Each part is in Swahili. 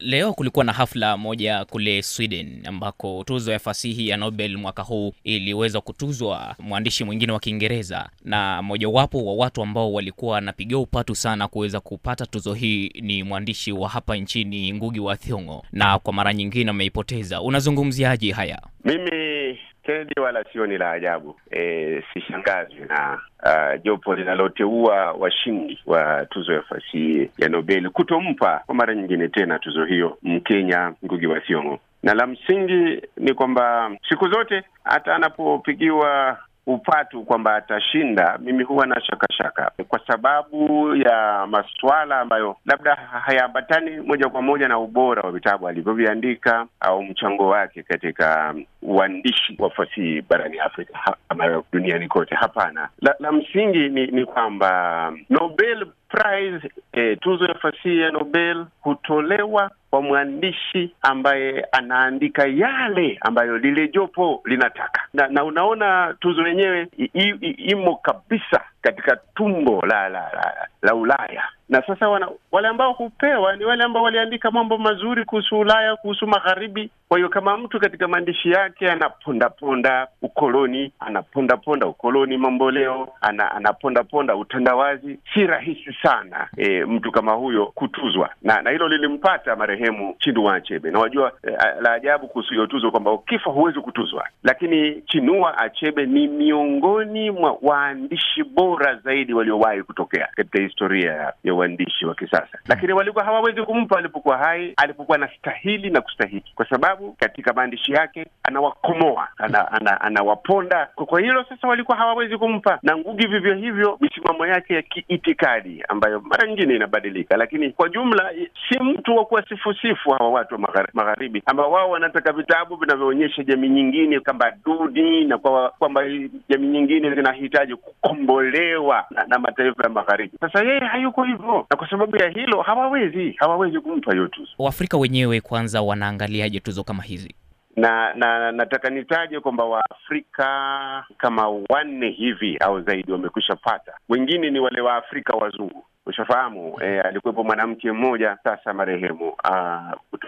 Leo kulikuwa na hafla moja kule Sweden ambako tuzo ya fasihi ya Nobel mwaka huu iliweza kutuzwa mwandishi mwingine wa Kiingereza, na mojawapo wa watu ambao walikuwa wanapigia upatu sana kuweza kupata tuzo hii ni mwandishi wa hapa nchini Ngugi wa Thiong'o, na kwa mara nyingine ameipoteza. Unazungumziaje haya? Mimi Kennedy, wala sio ni la ajabu. E, sishangazwi na uh, jopo linaloteua washindi wa tuzo ya fasihi ya Nobel kutompa kwa mara nyingine tena tuzo hiyo Mkenya Ngugi wa Thiong'o, na la msingi ni kwamba siku zote hata anapopigiwa upatu kwamba atashinda, mimi huwa na shaka shaka. Kwa sababu ya masuala ambayo labda hayaambatani moja kwa moja na ubora wa vitabu alivyoviandika au mchango wake katika uandishi wa fasihi barani Afrika ama duniani kote. Hapana, la, la msingi ni, ni kwamba Nobel Prize eh, tuzo ya fasihi ya Nobel hutolewa kwa mwandishi ambaye anaandika yale ambayo lile jopo linataka na, na unaona tuzo yenyewe imo kabisa katika tumbo la la, la, la Ulaya na sasa wana, wale ambao hupewa ni wale ambao waliandika mambo mazuri kuhusu Ulaya, kuhusu magharibi. Kwa hiyo kama mtu katika maandishi yake anapondaponda ukoloni, anapondaponda ukoloni mamboleo, ana, anapondaponda utandawazi, si rahisi sana e, mtu kama huyo kutuzwa, na na hilo lilimpata marehemu Chinua Achebe. Na wajua e, la ajabu kuhusu hiyo tuzo kwamba ukifa huwezi kutuzwa, lakini Chinua Achebe ni miongoni mwa waandishi bora zaidi waliowahi kutokea katika historia ya uandishi wa kisasa, lakini walikuwa hawawezi kumpa alipokuwa hai, alipokuwa anastahili na kustahiki, kwa sababu katika maandishi yake anawakomoa, anawaponda. Ana, ana kwa hilo sasa walikuwa hawawezi kumpa, na Ngugi vivyo hivyo, misimamo yake ya kiitikadi ambayo mara nyingine inabadilika, lakini kwa jumla si mtu wa kuwasifusifu hawa watu wa magharibi ambao wao wanataka vitabu vinavyoonyesha jamii nyingine kama duni na kwamba jamii nyingine zinahitaji kukombolewa na, na mataifa ya magharibi. Sasa yeye hayuko hivyo, na kwa sababu ya hilo hawawezi hawawezi kumpa hiyo tuzo. Waafrika wenyewe kwanza wanaangaliaje tuzo kama hizi? na na nataka nitaje kwamba Waafrika kama wanne hivi au zaidi wamekwisha pata. Wengine ni wale Waafrika wazungu Ushafahamu eh, alikuwepo mwanamke mmoja sasa marehemu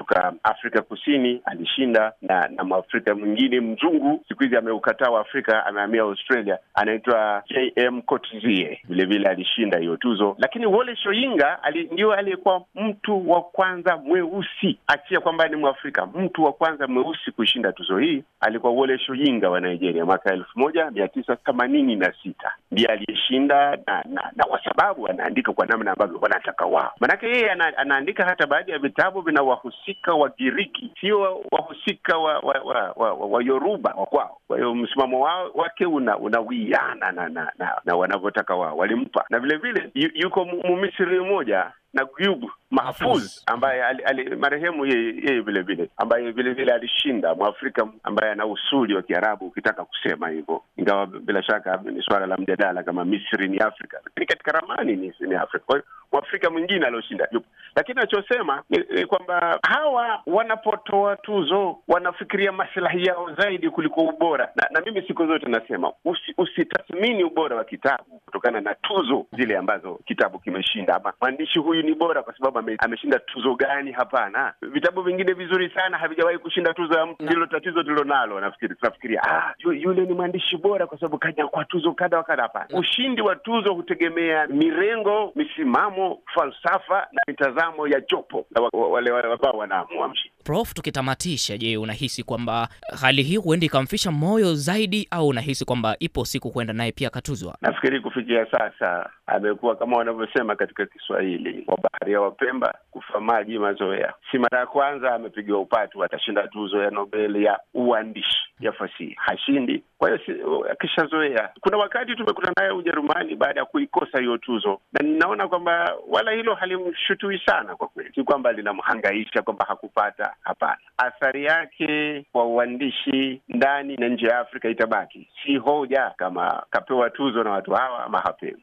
kutoka Afrika Kusini alishinda, na na mwafrika mwingine mzungu. Siku hizi ameukataa Afrika, amehamia Australia, anaitwa JM Coetzee, vile vile alishinda hiyo tuzo. Lakini Wole Soyinka ndio aliyekuwa mtu wa kwanza mweusi, achia kwamba ni Mwafrika, mtu wa kwanza mweusi kushinda tuzo hii alikuwa Wole Soyinka wa Nigeria mwaka elfu moja mia tisa themanini na sita. Ndiye aliyeshinda, na, na, na sababu anaandika kwa namna ambavyo wanataka wao. Maanake yeye ana, anaandika hata baadhi ya vitabu vina wahusika wa Giriki, sio wahusika wa wa, wa, wa, wa, wa Yoruba wa kwao. Kwa hiyo msimamo wao wake unawiana una na, na, na, na wanavyotaka wao, walimpa na vile vile yuko Mmisri mmoja Naguib Mahfuz ambaye ali, ali, marehemu yeye vile vile ambaye vile vile alishinda, Mwafrika ambaye ana usuli wa Kiarabu ukitaka kusema hivyo, ingawa bila shaka ni suala la mjadala kama Misri ni Afrika, lakini katika ramani ni, ni Afrika. Kwa hiyo Mwafrika mwingine alioshinda yupo, lakini nachosema ni, ni kwamba hawa wanapotoa tuzo wanafikiria maslahi yao zaidi kuliko ubora, na, na mimi siku zote nasema usi, usitathmini ubora wa kitabu kutokana na tuzo zile ambazo kitabu kimeshinda, ama mwandishi huyu ni bora kwa sababu ame, ameshinda tuzo gani? Hapana, vitabu vingine vizuri sana havijawahi kushinda tuzo ya mtu. Ndilo tatizo tulilonalo, nafikiri tunafikiria ah, yule ni mwandishi bora kwa sababu kanyakua tuzo kadha wa kadha. Hapana, ushindi wa tuzo hutegemea mirengo, misimamo, falsafa na mitazamo ya jopo wale ambao wanaamua mshindi. Prof, tukitamatisha, je, unahisi kwamba hali hii huenda ikamfisha moyo zaidi au unahisi kwamba ipo siku kwenda naye pia akatuzwa? Nafikiri kufikia sasa amekuwa kama wanavyosema katika Kiswahili, wabaharia wa Pemba kufa maji mazoea. Si mara ya kwanza amepigiwa upatu, atashinda tuzo ya Nobel ya uandishi ya fasihi, hashindi. Kwa hiyo akishazoea. Kuna wakati tumekutana naye Ujerumani baada ya kuikosa hiyo tuzo, na ninaona kwamba wala hilo halimshutui sana kwa kweli, si kwamba linamhangaisha kwamba hakupata. Hapana, athari yake kwa uandishi ndani na nje ya Afrika itabaki. Si hoja kama kapewa tuzo na watu hawa ama hapewi.